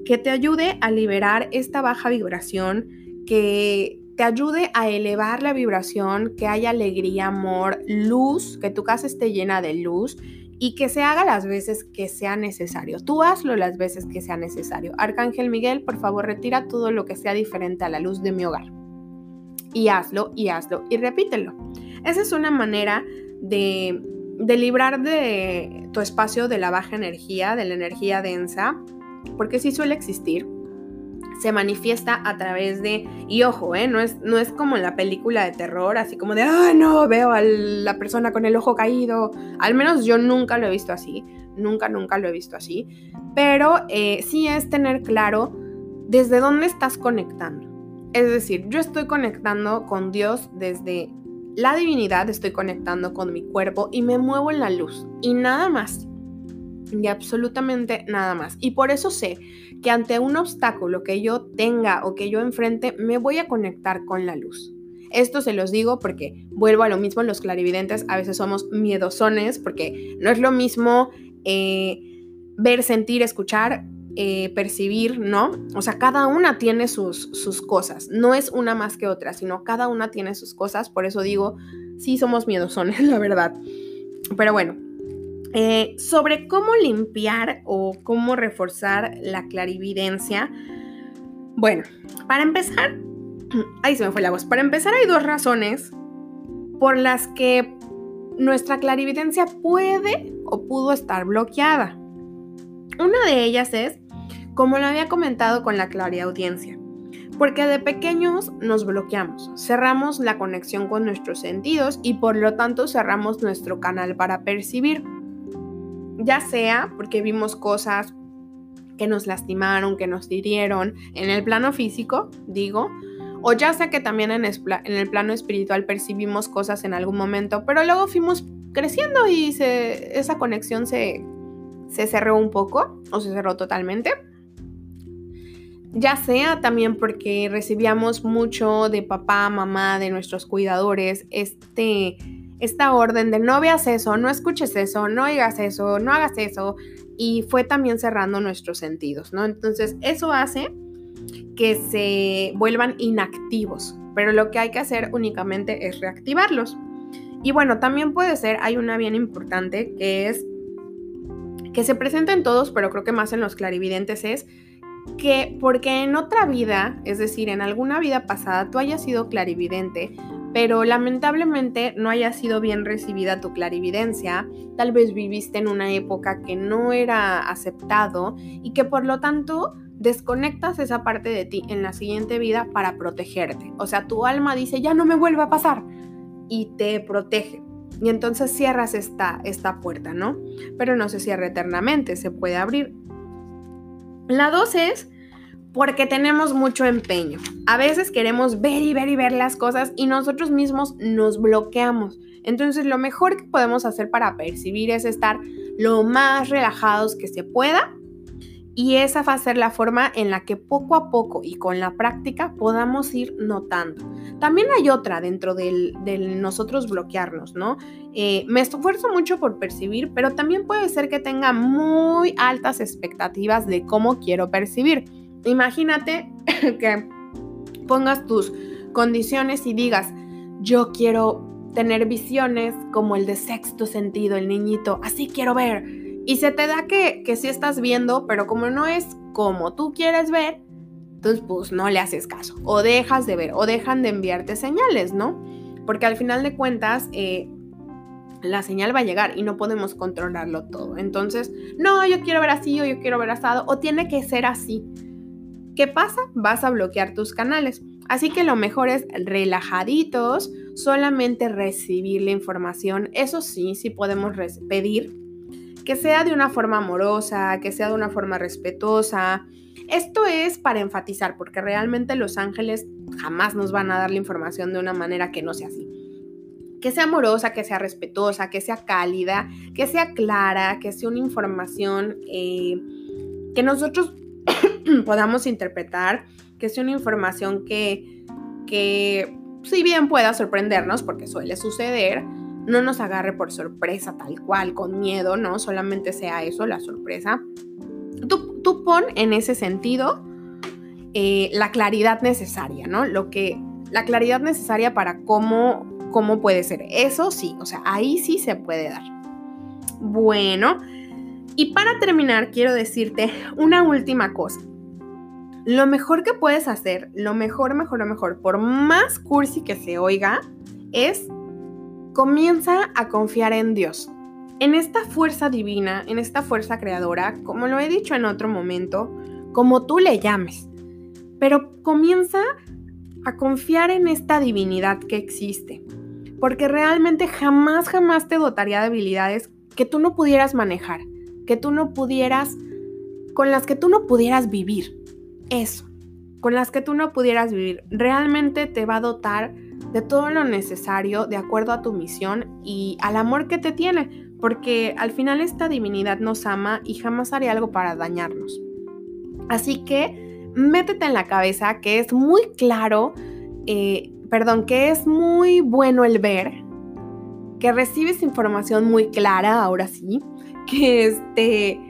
que te ayude a liberar esta baja vibración, que te ayude a elevar la vibración, que haya alegría, amor, luz, que tu casa esté llena de luz, y que se haga las veces que sea necesario. Tú hazlo las veces que sea necesario. Arcángel Miguel, por favor, retira todo lo que sea diferente a la luz de mi hogar. Y hazlo, y hazlo, y repítelo. Esa es una manera de, de librar de tu espacio de la baja energía, de la energía densa, porque sí suele existir se manifiesta a través de, y ojo, ¿eh? no, es, no es como en la película de terror, así como de, ah, no, veo a la persona con el ojo caído. Al menos yo nunca lo he visto así, nunca, nunca lo he visto así. Pero eh, sí es tener claro desde dónde estás conectando. Es decir, yo estoy conectando con Dios desde la divinidad, estoy conectando con mi cuerpo y me muevo en la luz. Y nada más y absolutamente nada más. Y por eso sé que ante un obstáculo que yo tenga o que yo enfrente, me voy a conectar con la luz. Esto se los digo porque vuelvo a lo mismo, los clarividentes a veces somos miedosones porque no es lo mismo eh, ver, sentir, escuchar, eh, percibir, ¿no? O sea, cada una tiene sus, sus cosas, no es una más que otra, sino cada una tiene sus cosas, por eso digo, sí somos miedosones, la verdad. Pero bueno, eh, sobre cómo limpiar o cómo reforzar la clarividencia. Bueno, para empezar, ahí se me fue la voz. Para empezar hay dos razones por las que nuestra clarividencia puede o pudo estar bloqueada. Una de ellas es, como lo había comentado con la clariaudiencia, porque de pequeños nos bloqueamos, cerramos la conexión con nuestros sentidos y por lo tanto cerramos nuestro canal para percibir ya sea porque vimos cosas que nos lastimaron, que nos hirieron en el plano físico, digo, o ya sea que también en, el plano espiritual percibimos cosas en algún momento, pero luego fuimos creciendo y esa conexión se, se cerró un poco o se cerró totalmente. Ya sea también porque recibíamos mucho de papá, mamá, de nuestros cuidadores, este esta orden de no veas eso, no escuches eso, no oigas eso, no hagas eso, y fue también cerrando nuestros sentidos, ¿no? Entonces, eso hace que se vuelvan inactivos, pero lo que hay que hacer únicamente es reactivarlos. Y bueno, también puede ser, hay una bien importante que es que se presenta en todos, pero creo que más en los clarividentes es que porque en otra vida, es decir, en alguna vida pasada, tú hayas sido clarividente, pero lamentablemente no haya sido bien recibida tu clarividencia, tal vez viviste en una época que no era aceptado y que por lo tanto desconectas esa parte de ti en la siguiente vida para protegerte. O sea, tu alma dice, ya no me vuelve a pasar y te protege. Y entonces cierras esta, esta puerta, ¿no? Pero no se cierra eternamente, se puede abrir. La dos es porque tenemos mucho empeño. A veces queremos ver y ver y ver las cosas y nosotros mismos nos bloqueamos. Entonces lo mejor que podemos hacer para percibir es estar lo más relajados que se pueda y esa va a ser la forma en la que poco a poco y con la práctica podamos ir notando. También hay otra dentro del, nosotros bloquearnos, ¿no? Eh, me esfuerzo mucho por percibir, pero también puede ser que tenga muy altas expectativas de cómo quiero percibir. Imagínate que pongas tus condiciones y digas, yo quiero tener visiones como el de sexto sentido, el niñito, así quiero ver. Y se te da que, que sí estás viendo, pero como no es como tú quieres ver, entonces pues no le haces caso. O dejas de ver, o dejan de enviarte señales, ¿no? Porque al final de cuentas, eh, la señal va a llegar y no podemos controlarlo todo. Entonces, no, yo quiero ver así o yo quiero ver asado, o tiene que ser así. ¿Qué pasa? Vas a bloquear tus canales. Así que lo mejor es relajaditos, solamente recibir la información. Eso sí, sí podemos pedir que sea de una forma amorosa, que sea de una forma respetuosa. Esto es para enfatizar, porque realmente los ángeles jamás nos van a dar la información de una manera que no sea así. Que sea amorosa, que sea respetuosa, que sea cálida, que sea clara, que sea una información eh, que nosotros podamos interpretar, que sea una información que, que si bien pueda sorprendernos, porque suele suceder, no nos agarre por sorpresa tal cual, con miedo, ¿no? Solamente sea eso, la sorpresa. Tú, tú pon en ese sentido eh, la claridad necesaria, ¿no? Lo que, la claridad necesaria para cómo, cómo puede ser. Eso sí, o sea, ahí sí se puede dar. Bueno, y para terminar, quiero decirte una última cosa. Lo mejor que puedes hacer, lo mejor, mejor, mejor, por más cursi que se oiga, es comienza a confiar en Dios, en esta fuerza divina, en esta fuerza creadora, como lo he dicho en otro momento, como tú le llames. Pero comienza a confiar en esta divinidad que existe, porque realmente jamás, jamás te dotaría de habilidades que tú no pudieras manejar, que tú no pudieras, con las que tú no pudieras vivir eso, con las que tú no pudieras vivir, realmente te va a dotar de todo lo necesario de acuerdo a tu misión y al amor que te tiene, porque al final esta divinidad nos ama y jamás haría algo para dañarnos. Así que métete en la cabeza que es muy claro, eh, perdón, que es muy bueno el ver, que recibes información muy clara, ahora sí, que este,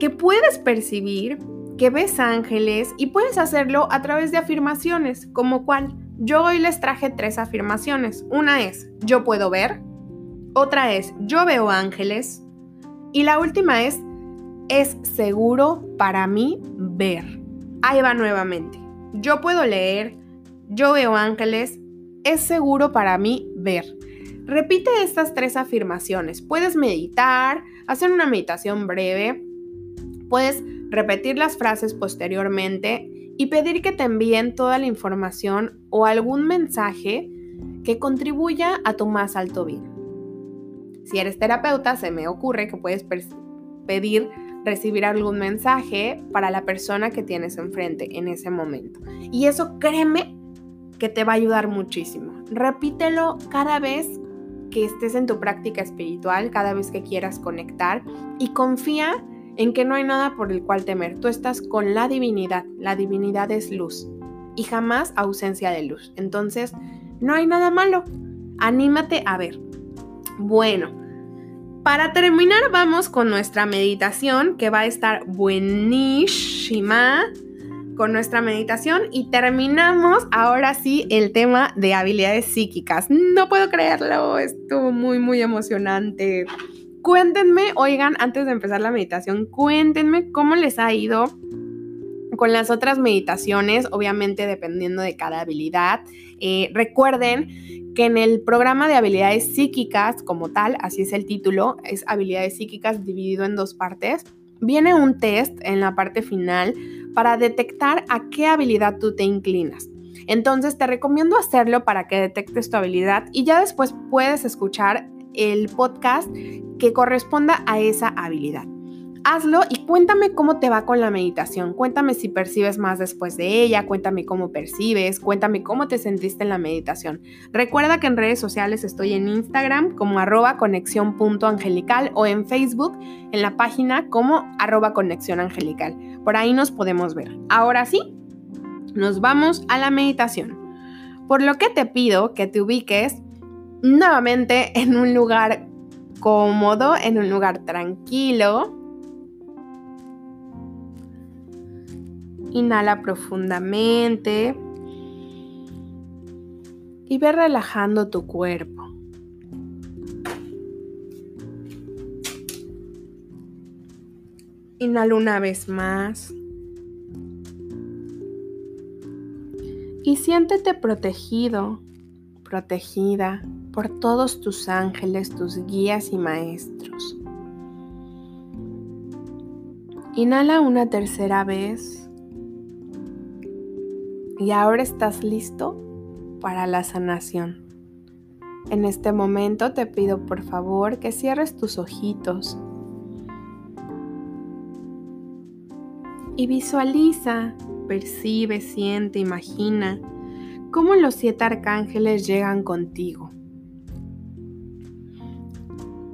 que puedes percibir que ves ángeles y puedes hacerlo a través de afirmaciones, como cuál. Yo hoy les traje tres afirmaciones. Una es, yo puedo ver. Otra es, yo veo ángeles. Y la última es, es seguro para mí ver. Ahí va nuevamente. Yo puedo leer, yo veo ángeles, es seguro para mí ver. Repite estas tres afirmaciones. Puedes meditar, hacer una meditación breve, puedes repetir las frases posteriormente y pedir que te envíen toda la información o algún mensaje que contribuya a tu más alto bien. Si eres terapeuta, se me ocurre que puedes pedir recibir algún mensaje para la persona que tienes enfrente en ese momento. Y eso créeme que te va a ayudar muchísimo. Repítelo cada vez que estés en tu práctica espiritual, cada vez que quieras conectar y confía en que no hay nada por el cual temer. Tú estás con la divinidad. La divinidad es luz y jamás ausencia de luz. Entonces, no hay nada malo. Anímate a ver. Bueno, para terminar vamos con nuestra meditación que va a estar buenísima con nuestra meditación y terminamos ahora sí el tema de habilidades psíquicas. No puedo creerlo, estuvo muy muy emocionante. Cuéntenme, oigan, antes de empezar la meditación, cuéntenme cómo les ha ido con las otras meditaciones, obviamente dependiendo de cada habilidad. Eh, recuerden que en el programa de habilidades psíquicas, como tal, así es el título, es habilidades psíquicas dividido en dos partes, viene un test en la parte final para detectar a qué habilidad tú te inclinas. Entonces te recomiendo hacerlo para que detectes tu habilidad y ya después puedes escuchar el podcast que corresponda a esa habilidad. Hazlo y cuéntame cómo te va con la meditación. Cuéntame si percibes más después de ella, cuéntame cómo percibes, cuéntame cómo te sentiste en la meditación. Recuerda que en redes sociales estoy en Instagram como arroba conexión.angelical o en Facebook en la página como arroba conexión angelical. Por ahí nos podemos ver. Ahora sí, nos vamos a la meditación. Por lo que te pido que te ubiques nuevamente en un lugar cómodo, en un lugar tranquilo. Inhala profundamente y ve relajando tu cuerpo. Inhala una vez más. Y siéntete protegido, protegida por todos tus ángeles, tus guías y maestros. Inhala una tercera vez y ahora estás listo para la sanación. En este momento te pido por favor que cierres tus ojitos y visualiza, percibe, siente, imagina cómo los siete arcángeles llegan contigo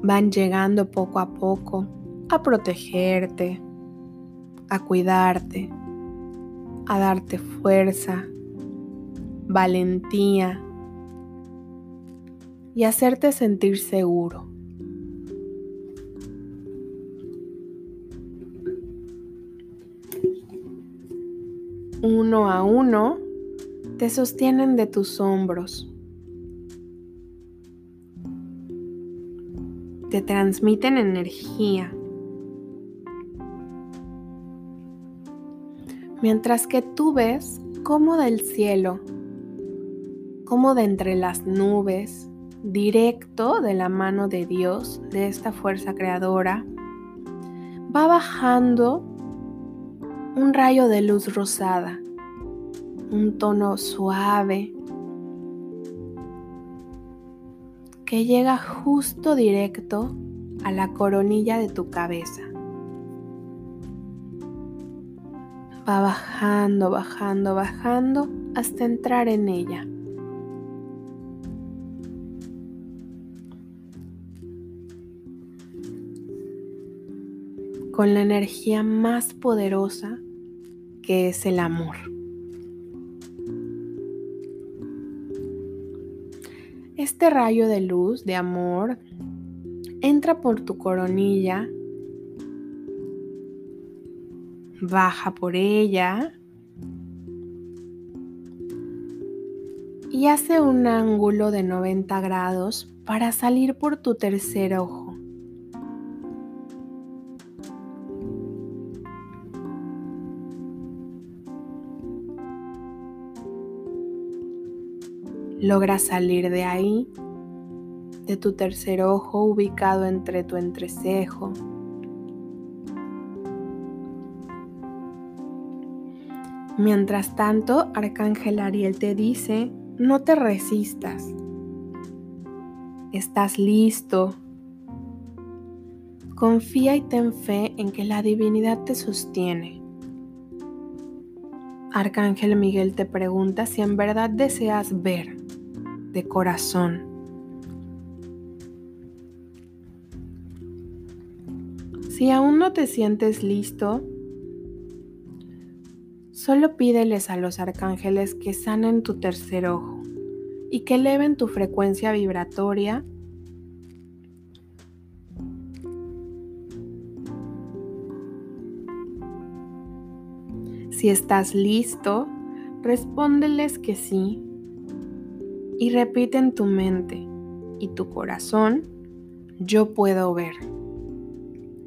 van llegando poco a poco a protegerte, a cuidarte, a darte fuerza, valentía y hacerte sentir seguro. Uno a uno te sostienen de tus hombros te transmiten energía. Mientras que tú ves cómo del cielo, como de entre las nubes, directo de la mano de Dios, de esta fuerza creadora, va bajando un rayo de luz rosada, un tono suave, que llega justo directo a la coronilla de tu cabeza. Va bajando, bajando, bajando hasta entrar en ella. con la energía más poderosa que es el amor. Este rayo de luz, de amor, entra por tu coronilla, baja por ella y hace un ángulo de 90 grados para salir por tu tercer ojo. Logra salir de ahí, de tu tercer ojo ubicado entre tu entrecejo. Mientras tanto, Arcángel Ariel te dice, no te resistas. Estás listo. Confía y ten fe en que la divinidad te sostiene. Arcángel Miguel te pregunta si en verdad deseas ver de corazón. Si aún no te sientes listo, solo pídeles a los arcángeles que sanen tu tercer ojo y que eleven tu frecuencia vibratoria Si estás listo, respóndeles que sí y repite en tu mente y tu corazón, yo puedo ver.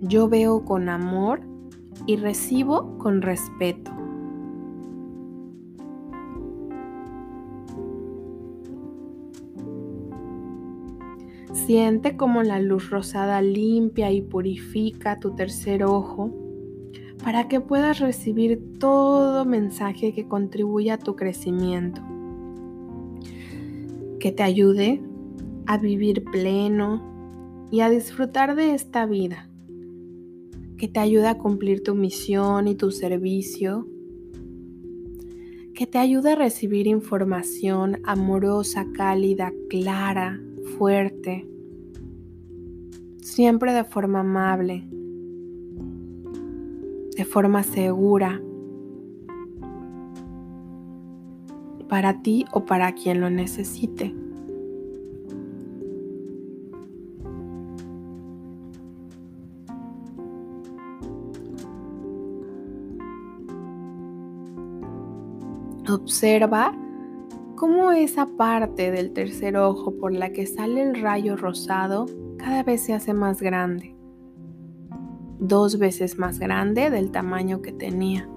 Yo veo con amor y recibo con respeto. Siente como la luz rosada limpia y purifica tu tercer ojo para que puedas recibir todo mensaje que contribuya a tu crecimiento que te ayude a vivir pleno y a disfrutar de esta vida, que te ayude a cumplir tu misión y tu servicio, que te ayude a recibir información amorosa, cálida, clara, fuerte, siempre de forma amable, de forma segura para ti o para quien lo necesite. Observa cómo esa parte del tercer ojo por la que sale el rayo rosado cada vez se hace más grande, dos veces más grande del tamaño que tenía.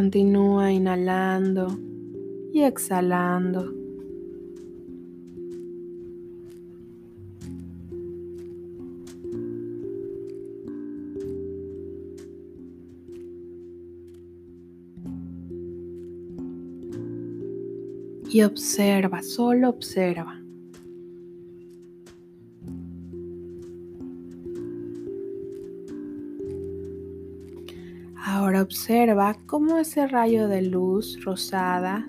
Continúa inhalando y exhalando. Y observa, solo observa. Observa cómo ese rayo de luz rosada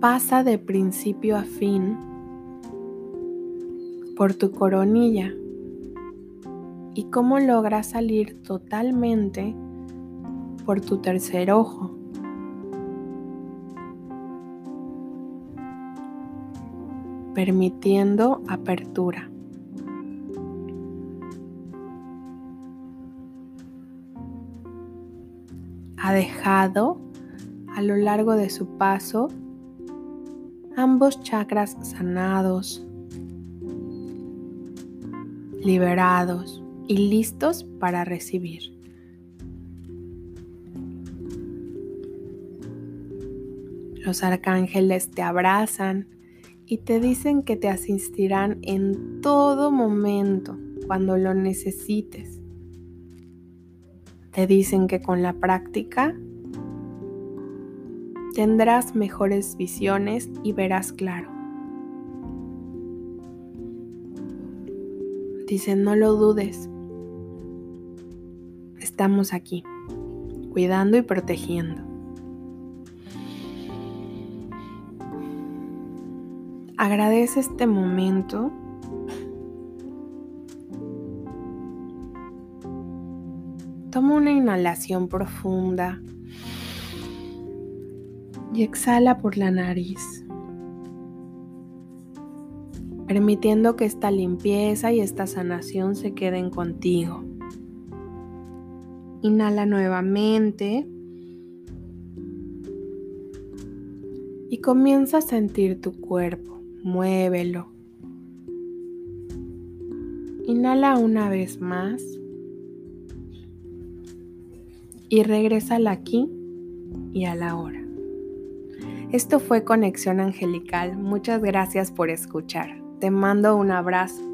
pasa de principio a fin por tu coronilla y cómo logra salir totalmente por tu tercer ojo. permitiendo apertura. Ha dejado a lo largo de su paso ambos chakras sanados, liberados y listos para recibir. Los arcángeles te abrazan y te dicen que te asistirán en todo momento cuando lo necesites. Te dicen que con la práctica tendrás mejores visiones y verás claro. Dicen, no lo dudes. Estamos aquí, cuidando y protegiendo. Agradece este momento. Toma una inhalación profunda y exhala por la nariz, permitiendo que esta limpieza y esta sanación se queden contigo. Inhala nuevamente y comienza a sentir tu cuerpo, muévelo. Inhala una vez más y regresa al aquí y a la hora. Esto fue Conexión Angelical. Muchas gracias por escuchar. Te mando un abrazo.